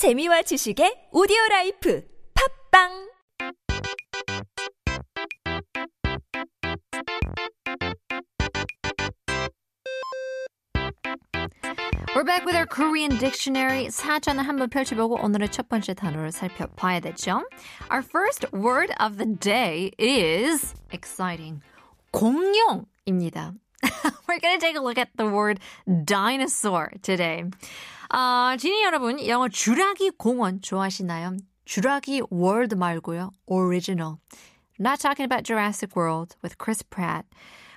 재미와 지식의 오디오 라이프 팝빵 We're back with our Korean dictionary. 사전을 한번 펼쳐보고 오늘의 첫 번째 단어를 살펴봐야 되죠. Our first word of the day is exciting. 공룡입니다. We're going to take a look at the word dinosaur today. 아, 지니 여러분, 영어 주라기 공원 좋아하시나요? 주라기 world 말고요. original. Not talking about Jurassic World with Chris Pratt.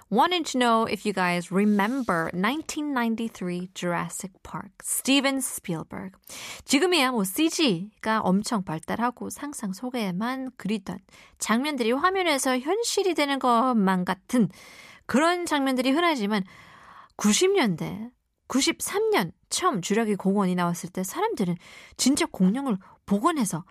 Wanted to know if you guys remember 1993 Jurassic Park, Steven Spielberg. 지금이야 뭐 CG가 엄청 발달하고 상상 속에만 그리던 장면들이 화면에서 현실이 되는 것만 같은 그런 장면들이 흔하지만 90년대, 93년 처음 주라기 공원이 나왔을 때 사람들은 진짜 공룡을 복원해서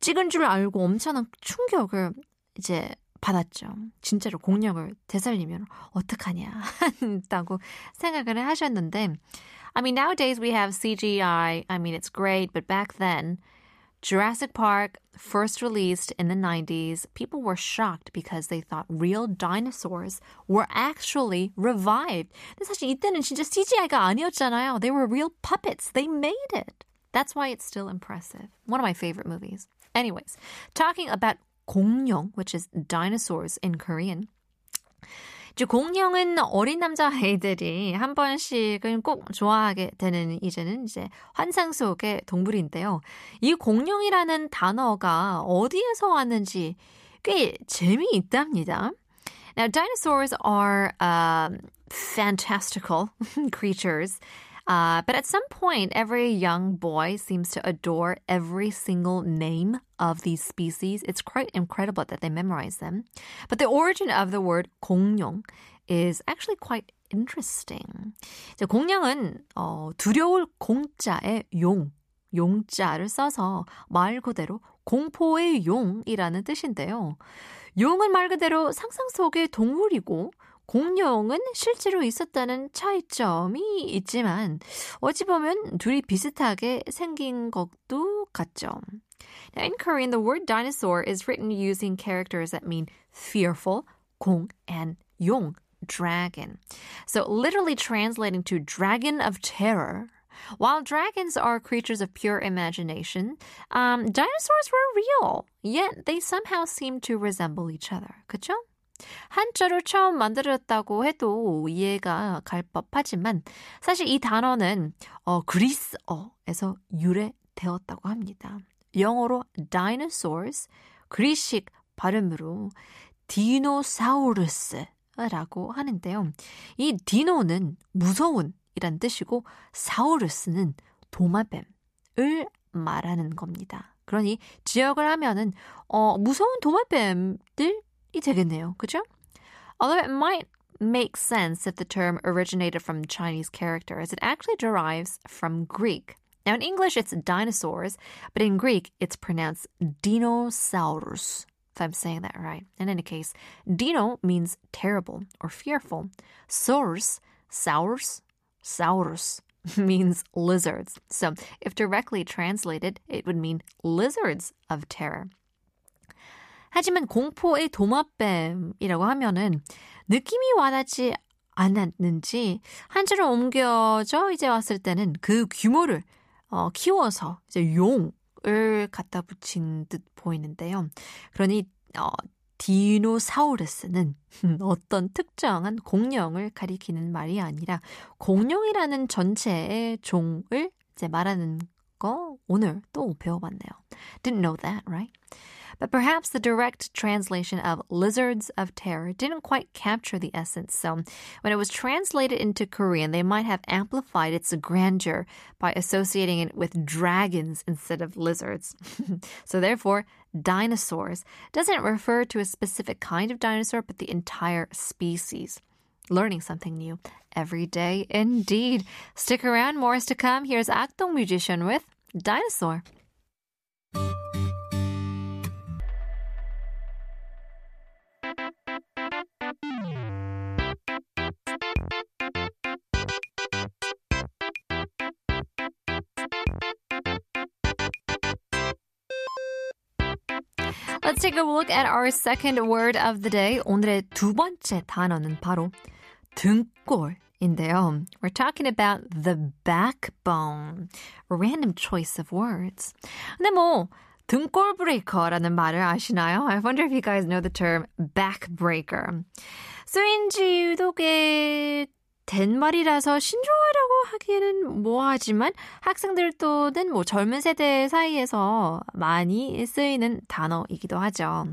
찍은 줄 알고 엄청난 충격을 이제 받았죠. 진짜로 공룡을 되살리면 어떡하냐 한다고 생각을 하셨는데 I mean nowadays we have CGI. I mean it's great, but back then Jurassic Park first released in the 90s, people were shocked because they thought real dinosaurs were actually revived. 근데 사실 이때는 진짜 CGI가 아니었잖아요. They were real puppets. They made it. That's why it's still impressive. One of my favorite movies. Anyways, talking about 공룡, which is dinosaurs in Korean. 이제 공룡은 어린 남자 아이들이 한 번씩은 꼭 좋아하게 되는 이제는 이제 환상 속의 동물인데요. 이 공룡이라는 단어가 어디에서 왔는지 꽤 재미있답니다. Now, dinosaurs are um, fantastical creatures. Uh, but at some point, every young boy seems to adore every single name of these species. It's quite incredible that they memorize them. But the origin of the word 공룡 is actually quite interesting. 이제 공룡은 어, 두려울 공자의 용, 용자를 써서 말 그대로 공포의 용이라는 뜻인데요. 용은 말 그대로 상상 속의 동물이고 공룡은 실제로 있었다는 차이점이 있지만 어찌 보면 둘이 비슷하게 생긴 것도 같죠. Now, in Korean, the word dinosaur is written using characters that mean fearful, 공, and 용, dragon. So literally translating to dragon of terror. While dragons are creatures of pure imagination, um, dinosaurs were real, yet they somehow seem to resemble each other. 그쵸? 한자로 처음 만들었다고 해도 이해가 갈 법하지만 사실 이 단어는 어, 그리스어에서 유래되었다고 합니다. 영어로 dinosaurs, 그리식 발음으로 디노사우루스라고 하는데요. 이 디노는 무서운 이란 뜻이고 사우루스는 도마뱀을 말하는 겁니다. 그러니 지역을 하면은 어, 무서운 도마뱀들 이 되겠네요. 그죠? Although it might make sense if the term originated from Chinese characters, it actually derives from Greek. Now, in English, it's dinosaurs, but in Greek, it's pronounced dinosaurus, if I'm saying that right. In any case, dino means terrible or fearful. Saurus, saurus, saurus means lizards. So, if directly translated, it would mean lizards of terror. 하지만 공포의 도마뱀이라고 하면은 느낌이 와닿지 않았는지 한자로 옮겨져 이제 왔을 때는 그 규모를 어, 키워서 이제 용을 갖다 붙인 듯 보이는데요. 그러니 어, 디노사우루스는 어떤 특정한 공룡을 가리키는 말이 아니라 공룡이라는 전체의 종을 이제 말하는 거 오늘 또 배워봤네요. Didn't know that, right? But perhaps the direct translation of lizards of terror didn't quite capture the essence. So when it was translated into Korean, they might have amplified its grandeur by associating it with dragons instead of lizards. so therefore, dinosaurs doesn't refer to a specific kind of dinosaur, but the entire species. Learning something new every day indeed. Stick around, more is to come. Here's Akdong Musician with Dinosaur. Let's take a look at our second word of the day. 오늘의 두 번째 단어는 바로 등골인데요. We're talking about the backbone. A random choice of words. 근데 뭐 등골 브레이커라는 말을 아시나요? I wonder if you guys know the term back breaker. 쓰인 지도 꽤 된 말이라서 신조어라고 하기에는 뭐하지만 학생들 또는 뭐 젊은 세대 사이에서 많이 쓰이는 단어이기도 하죠.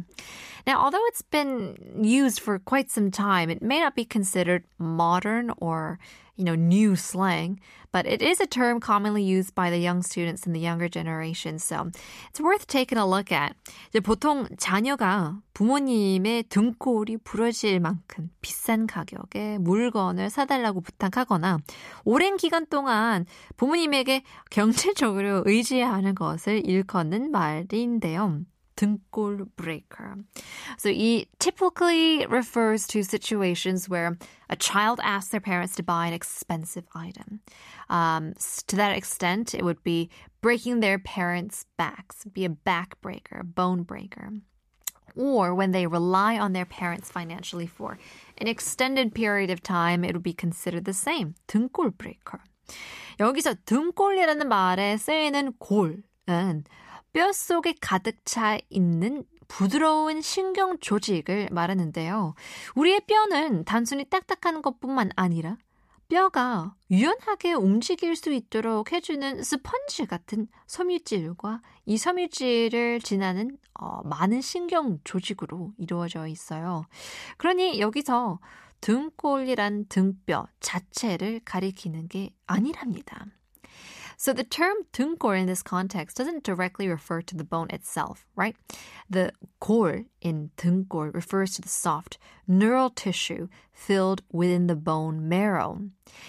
Now, although it's been used for quite some time, it may not be considered modern or you know, new slang, but it is a term commonly used by the young students in the younger generation. So it's worth taking a look at. 이제 보통 자녀가 부모님의 등골이 부러질 만큼 비싼 가격에 물건을 사달라고 부탁하거나 오랜 기간 동안 부모님에게 경제적으로 의지하는 것을 일컫는 말인데요. 등골 breaker. So it typically refers to situations where a child asks their parents to buy an expensive item. Um, to that extent, it would be breaking their parents' backs, be a back breaker, bone breaker. Or when they rely on their parents financially for an extended period of time, it would be considered the same. 등골 breaker. 여기서 등골이라는 말에 쓰이는 골은 뼈 속에 가득 차 있는 부드러운 신경 조직을 말하는데요. 우리의 뼈는 단순히 딱딱한 것뿐만 아니라 뼈가 유연하게 움직일 수 있도록 해주는 스펀지 같은 섬유질과 이 섬유질을 지나는 어, 많은 신경 조직으로 이루어져 있어요. 그러니 여기서 등골이란 등뼈 자체를 가리키는 게 아니랍니다. So the term 등골 in this context doesn't directly refer to the bone itself, right? The 골 in 등골 refers to the soft neural tissue filled within the bone marrow.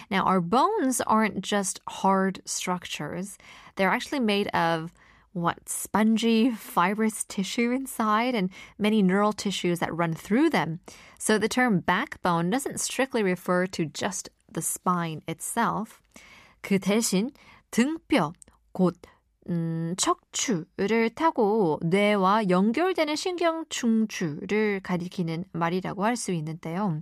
Now, our bones aren't just hard structures. They're actually made of what spongy fibrous tissue inside and many neural tissues that run through them. So the term backbone doesn't strictly refer to just the spine itself. 그 대신 등뼈, 곧 음, 척추를 타고 뇌와 연결되는 신경 중추를 가리키는 말이라고 할 수 있는데요.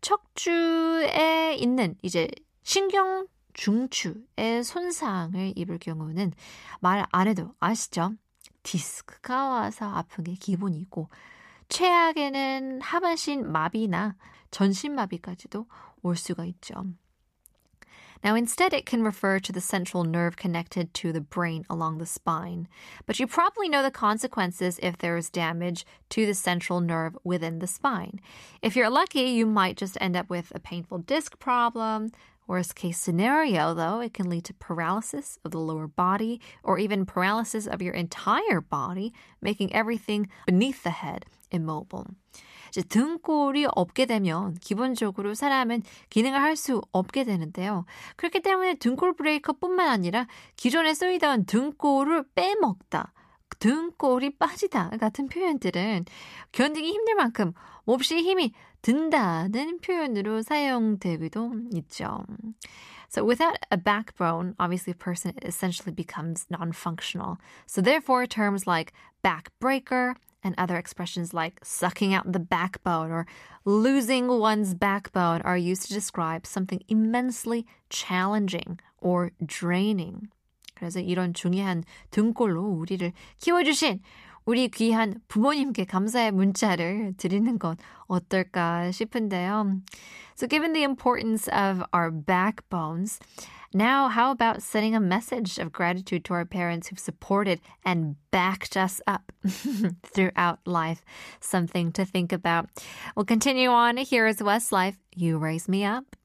척추에 있는 이제 신경 중추의 손상을 입을 경우는 말 안 해도 아시죠? 디스크가 와서 아픈 게 기본이고 최악에는 하반신 마비나 전신 마비까지도 올 수가 있죠. Now, instead, it can refer to the central nerve connected to the brain along the spine. But you probably know the consequences if there is damage to the central nerve within the spine. If you're lucky, you might just end up with a painful disc problem. Worst case scenario, though, it can lead to paralysis of the lower body or even paralysis of your entire body, making everything beneath the head immobile. 이제 등골이 없게 되면 기본적으로 사람은 기능을 할 수 없게 되는데요. 그렇기 때문에 등골 브레이커뿐만 아니라 기존에 쓰이던 등골을 빼먹다, 등골이 빠지다 같은 표현들은 견디기 힘들 만큼 몹시 힘이 든다는 표현으로 사용되기도 있죠. So without a backbone, obviously a person essentially becomes non-functional. So therefore terms like backbreaker and other expressions like sucking out the backbone or losing one's backbone are used to describe something immensely challenging or draining. 그래서 이런 중요한 등골로 우리를 키워주신 우리 귀한 부모님께 감사의 문자를 드리는 건 어떨까 싶은데요. So given the importance of our backbones, now how about sending a message of gratitude to our parents who've supported and backed us up throughout life? Something to think about. We'll continue on. Here is Westlife. You raise me up.